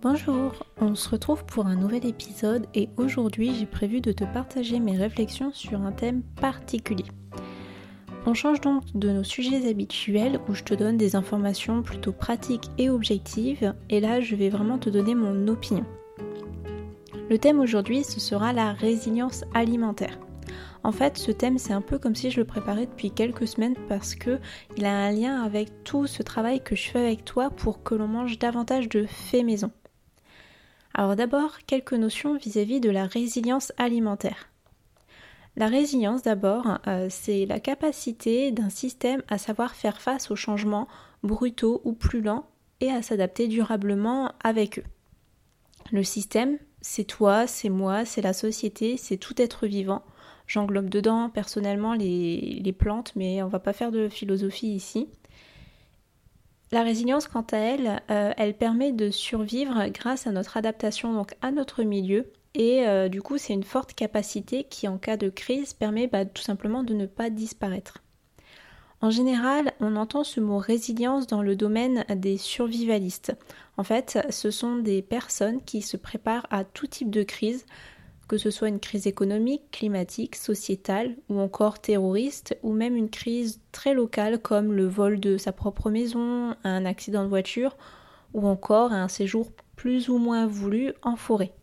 Bonjour, on se retrouve pour un nouvel épisode et aujourd'hui j'ai prévu de te partager mes réflexions sur un thème particulier. On change donc de nos sujets habituels où je te donne des informations plutôt pratiques et objectives et là je vais vraiment te donner mon opinion. Le thème aujourd'hui ce sera la résilience alimentaire. En fait, ce thème, c'est un peu comme si je le préparais depuis quelques semaines parce que il a un lien avec tout ce travail que je fais avec toi pour que l'on mange davantage de faits maison. Alors d'abord, quelques notions vis-à-vis de la résilience alimentaire. La résilience d'abord, euh, c'est la capacité d'un système à savoir faire face aux changements brutaux ou plus lents et à s'adapter durablement avec eux. Le système, c'est toi, c'est moi, c'est la société, c'est tout être vivant J'englobe dedans personnellement les, plantes, mais on va pas faire de philosophie ici. La résilience, quant à elle, euh, elle permet de survivre grâce à notre adaptation à notre milieu. Et euh, du coup, c'est une forte capacité qui, en cas de crise, permet bah, tout simplement de ne pas disparaître. En général, on entend ce mot résilience dans le domaine des survivalistes. En fait, ce sont des personnes qui se préparent à tout type de crise, que ce soit une crise économique, climatique, sociétale ou encore terroriste, ou même une crise très locale comme le vol de sa propre maison, un accident de voiture, ou encore un séjour plus ou moins voulu en forêt.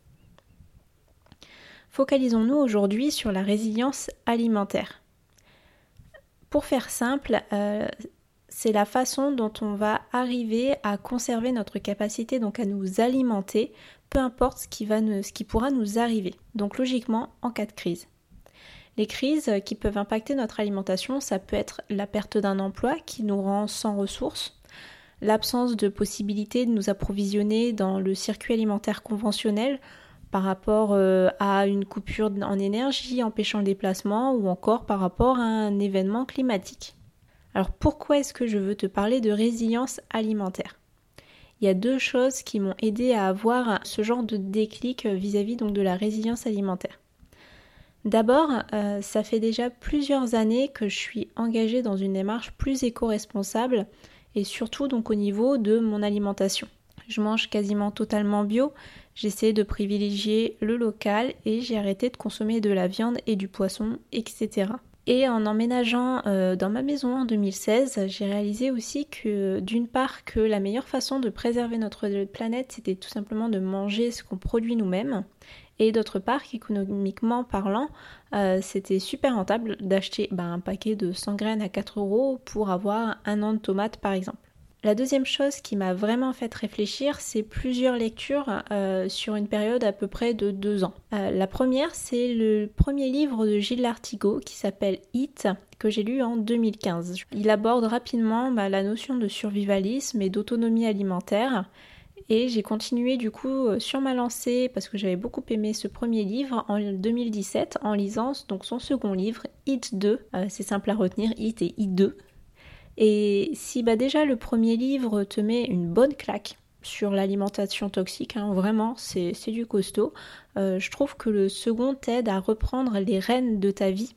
Focalisons-nous aujourd'hui sur la résilience alimentaire. Pour faire simple, euh, c'est la façon dont on va arriver à conserver notre capacité donc à nous alimenter peu importe ce qui, ce qui pourra nous arriver, donc logiquement en cas de crise. Les crises qui peuvent impacter notre alimentation, ça peut être la perte d'un emploi qui nous rend sans ressources, l'absence de possibilité de nous approvisionner dans le circuit alimentaire conventionnel par rapport euh, à une coupure en énergie empêchant le déplacement ou encore par rapport à un événement climatique. Alors pourquoi est-ce que je veux te parler de résilience alimentaire? Il y a deux choses qui m'ont aidé à avoir ce genre de déclic vis-à-vis donc de la résilience alimentaire. D'abord, euh, ça fait déjà plusieurs années que je suis engagée dans une démarche plus éco-responsable et surtout donc au niveau de mon alimentation. Je mange quasiment totalement bio, j'essaie de privilégier le local et j'ai arrêté de consommer de la viande et du poisson, etc. Et en emménageant euh, dans ma maison en 2016, j'ai réalisé aussi que d'une part que la meilleure façon de préserver notre planète, c'était tout simplement de manger ce qu'on produit nous-mêmes. Et d'autre part qu'économiquement parlant, euh, c'était super rentable d'acheter bah, un paquet de 100 graines à 4 euros pour avoir un an de tomates par exemple. La deuxième chose qui m'a vraiment fait réfléchir, c'est plusieurs lectures euh, sur une période à peu près de deux ans. Euh, la première, c'est le premier livre de Gilles Lartigot qui s'appelle Hit, que j'ai lu en 2015. Il aborde rapidement bah, la notion de survivalisme et d'autonomie alimentaire. Et j'ai continué du coup euh, sur ma lancée parce que j'avais beaucoup aimé ce premier livre en 2017 en lisant donc son second livre, Hit 2. c'est simple à retenir, Hit et Hit 2. Et si bah déjà le premier livre te met une bonne claque sur l'alimentation toxique, hein, vraiment c'est du costaud, euh, je trouve que le second t'aide à reprendre les rênes de ta vie.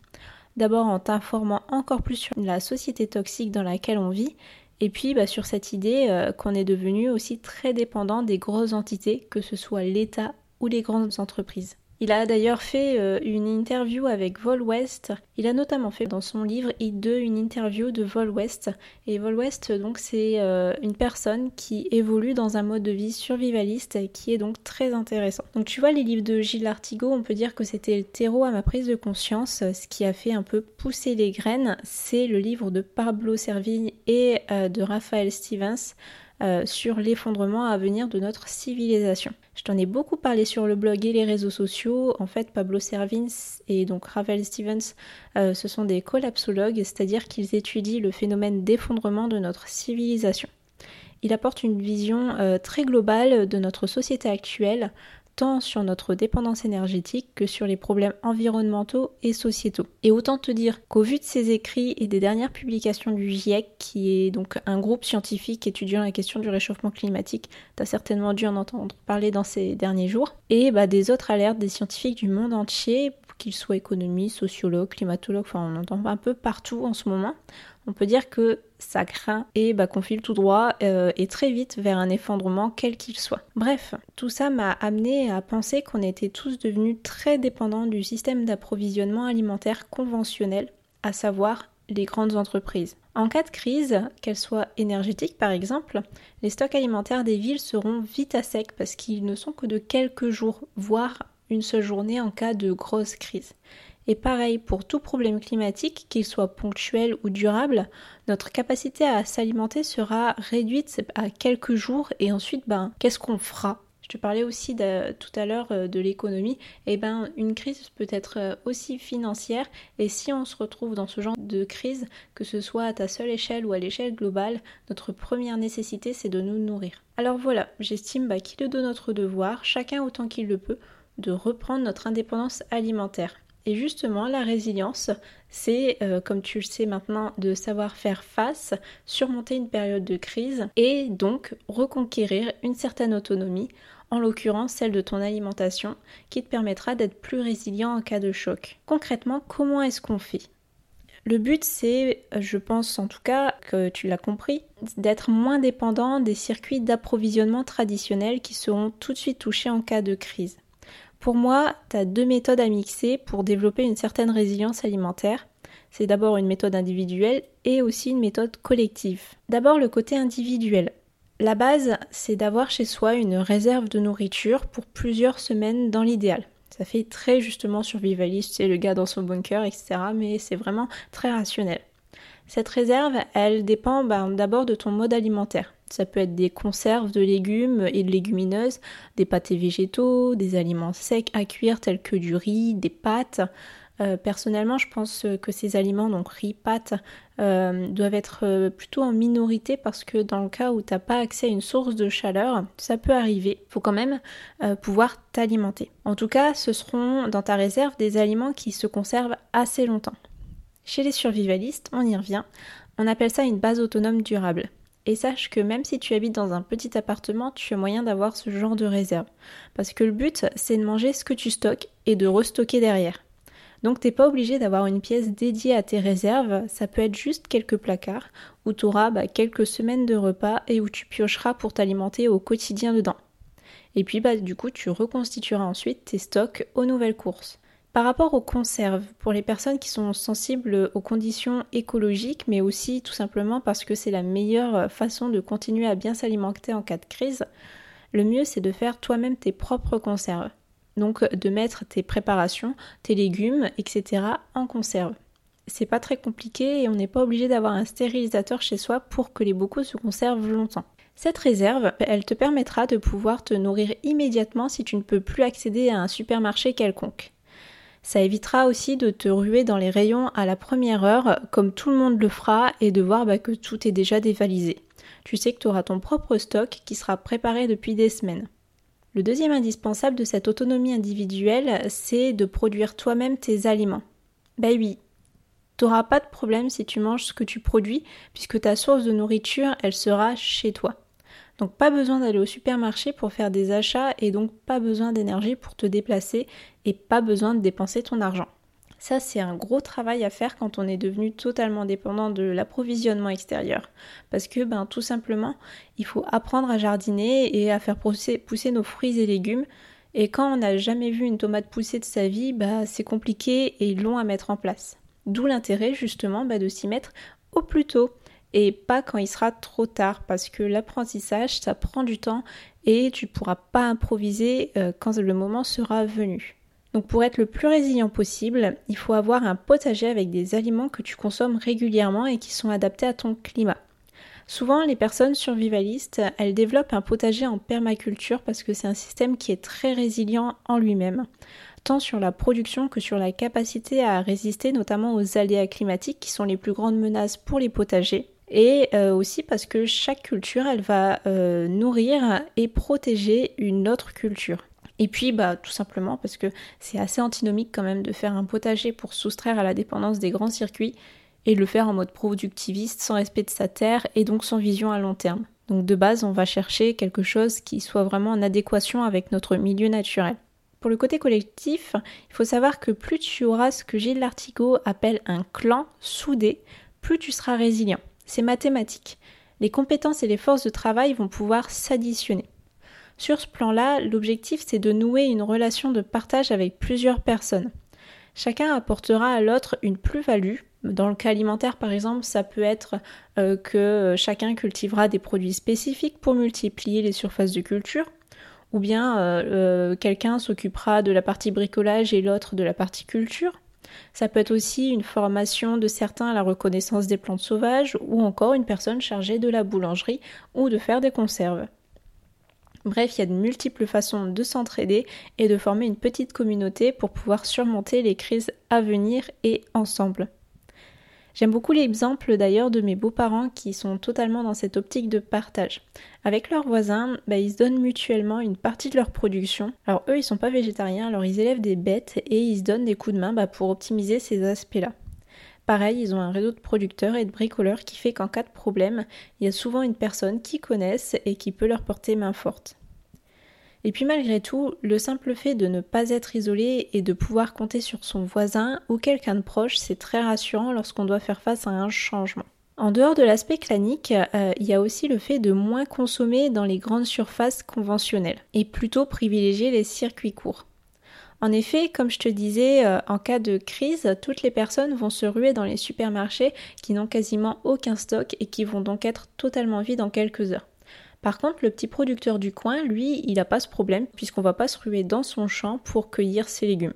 D'abord en t'informant encore plus sur la société toxique dans laquelle on vit, et puis bah, sur cette idée euh, qu'on est devenu aussi très dépendant des grosses entités, que ce soit l'État ou les grandes entreprises. Il a d'ailleurs fait euh, une interview avec Vol West. Il a notamment fait dans son livre I2 une interview de Vol West. Et Vol West, donc, c'est euh, une personne qui évolue dans un mode de vie survivaliste qui est donc très intéressant. Donc, tu vois, les livres de Gilles Artigot, on peut dire que c'était le terreau à ma prise de conscience. Ce qui a fait un peu pousser les graines, c'est le livre de Pablo Servigne et euh, de Raphaël Stevens. sur l'effondrement à venir de notre civilisation. Je t'en ai beaucoup parlé sur le blog et les réseaux sociaux. En fait, Pablo Servins et donc Ravel Stevens, euh, ce sont des collapsologues, c'est-à-dire qu'ils étudient le phénomène d'effondrement de notre civilisation. Il apporte une vision euh, très globale de notre société actuelle, tant sur notre dépendance énergétique que sur les problèmes environnementaux et sociétaux. Et autant te dire qu'au vu de ces écrits et des dernières publications du GIEC, qui est donc un groupe scientifique étudiant la question du réchauffement climatique, tu as certainement dû en entendre parler dans ces derniers jours, et bah, des autres alertes des scientifiques du monde entier, qu'ils soient économistes, sociologues, climatologues, enfin on entend un peu partout en ce moment, on peut dire que ça craint et bah, qu'on file tout droit euh, et très vite vers un effondrement quel qu'il soit. Bref, tout ça m'a amené à penser qu'on était tous devenus très dépendants du système d'approvisionnement alimentaire conventionnel, à savoir les grandes entreprises. En cas de crise, qu'elle soit énergétique par exemple, les stocks alimentaires des villes seront vite à sec parce qu'ils ne sont que de quelques jours, voire une seule journée en cas de grosse crise. Et pareil, pour tout problème climatique, qu'il soit ponctuel ou durable, notre capacité à s'alimenter sera réduite à quelques jours et ensuite, ben, qu'est-ce qu'on fera? Je te parlais aussi tout à l'heure euh, de l'économie. Eh ben, une crise peut être euh, aussi financière. Et si on se retrouve dans ce genre de crise, que ce soit à ta seule échelle ou à l'échelle globale, notre première nécessité, c'est de nous nourrir. Alors voilà, j'estime bah, qu'il est de notre devoir, chacun autant qu'il le peut, de reprendre notre indépendance alimentaire. Et justement, la résilience, c'est, euh, comme tu le sais maintenant, de savoir faire face, surmonter une période de crise et donc reconquérir une certaine autonomie, en l'occurrence celle de ton alimentation, qui te permettra d'être plus résilient en cas de choc. Concrètement, comment est-ce qu'on fait? Le but, c'est, je pense en tout cas que tu l'as compris, d'être moins dépendant des circuits d'approvisionnement traditionnels qui seront tout de suite touchés en cas de crise. Pour moi, tu as deux méthodes à mixer pour développer une certaine résilience alimentaire. C'est d'abord une méthode individuelle et aussi une méthode collective. D'abord le côté individuel. La base, c'est d'avoir chez soi une réserve de nourriture pour plusieurs semaines dans l'idéal. Ça fait très justement survivaliste, c'est le gars dans son bunker, etc. Mais c'est vraiment très rationnel. Cette réserve, elle dépend ben, d'abord de ton mode alimentaire. Ça peut être des conserves de légumes et de légumineuses, des pâtés végétaux, des aliments secs à cuire tels que du riz, des pâtes. Euh, personnellement, je pense que ces aliments, donc riz, pâtes, euh, doivent être euh, plutôt en minorité parce que dans le cas où tu n'as pas accès à une source de chaleur, ça peut arriver. Il faut quand même pouvoir t'alimenter. En tout cas, ce seront dans ta réserve des aliments qui se conservent assez longtemps. Chez les survivalistes, on y revient, on appelle ça une base autonome durable. Et sache que même si tu habites dans un petit appartement, tu as moyen d'avoir ce genre de réserve. Parce que le but, c'est de manger ce que tu stockes et de restocker derrière. Donc t'es pas obligé d'avoir une pièce dédiée à tes réserves, ça peut être juste quelques placards où tu auras bah, quelques semaines de repas et où tu piocheras pour t'alimenter au quotidien dedans. Et puis bah, du coup tu reconstitueras ensuite tes stocks aux nouvelles courses. Par rapport aux conserves, pour les personnes qui sont sensibles aux conditions écologiques, mais aussi tout simplement parce que c'est la meilleure façon de continuer à bien s'alimenter en cas de crise, le mieux c'est de faire toi-même tes propres conserves. Donc de mettre tes préparations, tes légumes, etc. en conserve. C'est pas très compliqué et on n'est pas obligé d'avoir un stérilisateur chez soi pour que les bocaux se conservent longtemps. Cette réserve, elle te permettra de pouvoir te nourrir immédiatement si tu ne peux plus accéder à un supermarché quelconque. Ça évitera aussi de te ruer dans les rayons à la première heure, comme tout le monde le fera, et de voir bah, que tout est déjà dévalisé. Tu sais que tu auras ton propre stock qui sera préparé depuis des semaines. Le deuxième indispensable de cette autonomie individuelle, c'est de produire toi-même tes aliments. Ben oui, tu n'auras pas de problème si tu manges ce que tu produis, puisque ta source de nourriture, elle sera chez toi. Donc pas besoin d'aller au supermarché pour faire des achats et donc pas besoin d'énergie pour te déplacer et pas besoin de dépenser ton argent. Ça, c'est un gros travail à faire quand on est devenu totalement dépendant de l'approvisionnement extérieur. Parce que, ben, tout simplement, il faut apprendre à jardiner et à faire pousser, nos fruits et légumes. Et quand on n'a jamais vu une tomate pousser de sa vie, bah, c'est compliqué et long à mettre en place. D'où l'intérêt, justement, bah, de s'y mettre au plus tôt et pas quand il sera trop tard parce que l'apprentissage ça prend du temps et tu ne pourras pas improviser euh, quand le moment sera venu. Donc pour être le plus résilient possible, il faut avoir un potager avec des aliments que tu consommes régulièrement et qui sont adaptés à ton climat. Souvent, les personnes survivalistes, elles développent un potager en permaculture parce que c'est un système qui est très résilient en lui-même, tant sur la production que sur la capacité à résister notamment aux aléas climatiques qui sont les plus grandes menaces pour les potagers et euh, aussi parce que chaque culture, elle va euh, nourrir et protéger une autre culture. Et puis, bah, tout simplement parce que c'est assez antinomique quand même de faire un potager pour soustraire à la dépendance des grands circuits et le faire en mode productiviste, sans respect de sa terre et donc sans vision à long terme. Donc de base, on va chercher quelque chose qui soit vraiment en adéquation avec notre milieu naturel. Pour le côté collectif, il faut savoir que plus tu auras ce que Gilles Lartigot appelle un clan soudé, plus tu seras résilient. c'est mathématique. Les compétences et les forces de travail vont pouvoir s'additionner. Sur ce plan-là, l'objectif c'est de nouer une relation de partage avec plusieurs personnes. Chacun apportera à l'autre une plus-value. Dans le cas alimentaire, par exemple, ça peut être euh, que chacun cultivera des produits spécifiques pour multiplier les surfaces de culture, ou bien euh, euh, quelqu'un s'occupera de la partie bricolage et l'autre de la partie culture. Ça peut être aussi une formation de certains à la reconnaissance des plantes sauvages, ou encore une personne chargée de la boulangerie ou de faire des conserves. Bref, il y a de multiples façons de s'entraider et de former une petite communauté pour pouvoir surmonter les crises à venir et ensemble. J'aime beaucoup l'exemple d'ailleurs de mes beaux-parents qui sont totalement dans cette optique de partage. Avec leurs voisins, bah, ils se donnent mutuellement une partie de leur production. Alors eux, ils sont pas végétariens, alors ils élèvent des bêtes et ils se donnent des coups de main bah, pour optimiser ces aspects-là. Pareil, ils ont un réseau de producteurs et de bricoleurs qui fait qu'en cas de problème, il y a souvent une personne qui connaissent et qui peut leur porter main forte. Et puis malgré tout, le simple fait de ne pas être isolé et de pouvoir compter sur son voisin ou quelqu'un de proche, c'est très rassurant lorsqu'on doit faire face à un changement. En dehors de l'aspect clanique, euh, il y a aussi le fait de moins consommer dans les grandes surfaces conventionnelles et plutôt privilégier les circuits courts. En effet, comme je te disais, euh, en cas de crise, toutes les personnes vont se ruer dans les supermarchés qui n'ont quasiment aucun stock et qui vont donc être totalement vides en quelques heures. Par contre, le petit producteur du coin, lui, il n'a pas ce problème puisqu'on va pas se ruer dans son champ pour cueillir ses légumes.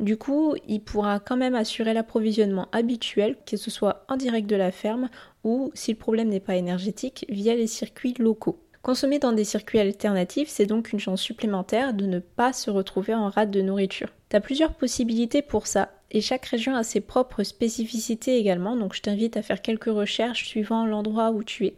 Du coup, il pourra quand même assurer l'approvisionnement habituel, que ce soit en direct de la ferme ou, si le problème n'est pas énergétique, via les circuits locaux. Consommer dans des circuits alternatifs, c'est donc une chance supplémentaire de ne pas se retrouver en rate de nourriture. Tu as plusieurs possibilités pour ça, et chaque région a ses propres spécificités également, donc je t'invite à faire quelques recherches suivant l'endroit où tu es.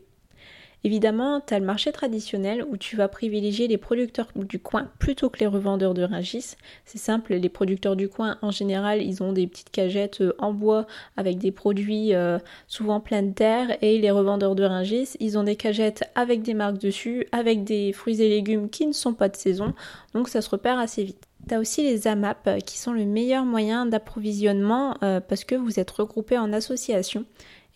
Évidemment, tu as le marché traditionnel où tu vas privilégier les producteurs du coin plutôt que les revendeurs de Ringis. C'est simple, les producteurs du coin en général, ils ont des petites cagettes euh, en bois avec des produits euh, souvent pleins de terre et les revendeurs de Ringis, ils ont des cagettes avec des marques dessus, avec des fruits et légumes qui ne sont pas de saison, donc ça se repère assez vite. Tu as aussi les AMAP euh, qui sont le meilleur moyen d'approvisionnement parce que vous êtes regroupés en association.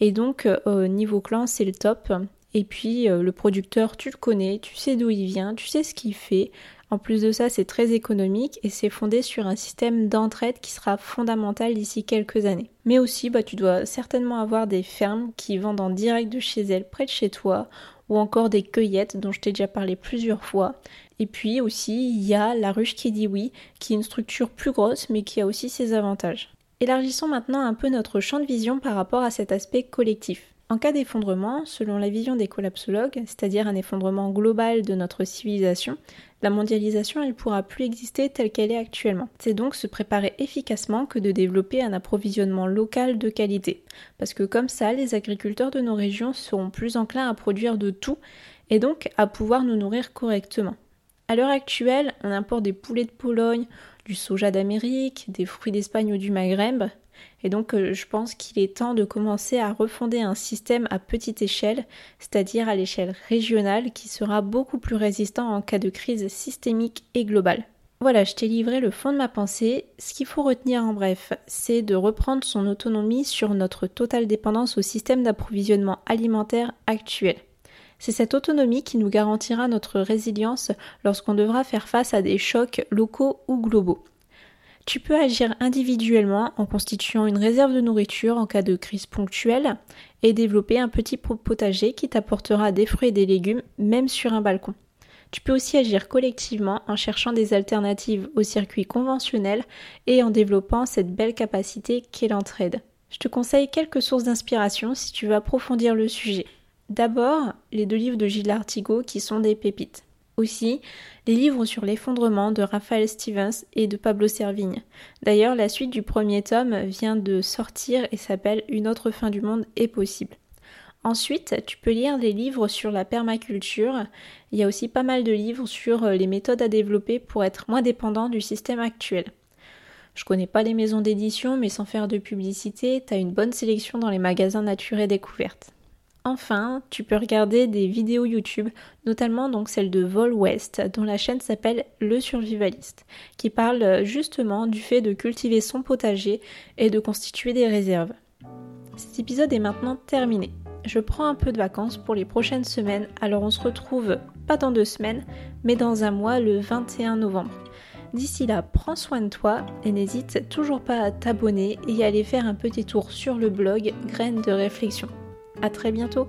Et donc au niveau clan, c'est le top. Et puis euh, le producteur, tu le connais, tu sais d'où il vient, tu sais ce qu'il fait. En plus de ça, c'est très économique et c'est fondé sur un système d'entraide qui sera fondamental d'ici quelques années. Mais aussi, bah, tu dois certainement avoir des fermes qui vendent en direct de chez elles, près de chez toi, ou encore des cueillettes dont je t'ai déjà parlé plusieurs fois. Et puis aussi, il y a la ruche qui dit oui, qui est une structure plus grosse mais qui a aussi ses avantages. Élargissons maintenant un peu notre champ de vision par rapport à cet aspect collectif. En cas d'effondrement, selon la vision des collapsologues, c'est-à-dire un effondrement global de notre civilisation, la mondialisation elle pourra plus exister telle qu'elle est actuellement. C'est donc se préparer efficacement que de développer un approvisionnement local de qualité. Parce que comme ça, les agriculteurs de nos régions seront plus enclins à produire de tout et donc à pouvoir nous nourrir correctement. À l'heure actuelle, on importe des poulets de Pologne, du soja d'Amérique, des fruits d'Espagne ou du Maghreb, et donc euh, je pense qu'il est temps de commencer à refonder un système à petite échelle, c'est-à-dire à, l'échelle régionale, qui sera beaucoup plus résistant en cas de crise systémique et globale. Voilà, je t'ai livré le fond de ma pensée. Ce qu'il faut retenir en bref, c'est de reprendre son autonomie sur notre totale dépendance au système d'approvisionnement alimentaire actuel. C'est cette autonomie qui nous garantira notre résilience lorsqu'on devra faire face à des chocs locaux ou globaux. Tu peux agir individuellement en constituant une réserve de nourriture en cas de crise ponctuelle et développer un petit potager qui t'apportera des fruits et des légumes même sur un balcon. Tu peux aussi agir collectivement en cherchant des alternatives au circuit conventionnel et en développant cette belle capacité qu'est l'entraide. Je te conseille quelques sources d'inspiration si tu veux approfondir le sujet. D'abord, les deux livres de Gilles Artigot qui sont des pépites. Aussi, les livres sur l'effondrement de Raphaël Stevens et de Pablo Servigne. D'ailleurs, la suite du premier tome vient de sortir et s'appelle Une autre fin du monde est possible. Ensuite, tu peux lire des livres sur la permaculture. Il y a aussi pas mal de livres sur les méthodes à développer pour être moins dépendant du système actuel. Je connais pas les maisons d'édition, mais sans faire de publicité, tu as une bonne sélection dans les magasins nature et découvertes. Enfin, tu peux regarder des vidéos YouTube, notamment donc celle de Vol West, dont la chaîne s'appelle Le Survivaliste, qui parle justement du fait de cultiver son potager et de constituer des réserves. Cet épisode est maintenant terminé. je prends un peu de vacances pour les prochaines semaines, alors on se retrouve pas dans deux semaines, mais dans un mois, le 21 novembre. D'ici là, prends soin de toi et n'hésite toujours pas à t'abonner et à aller faire un petit tour sur le blog Graines de réflexion. A très bientôt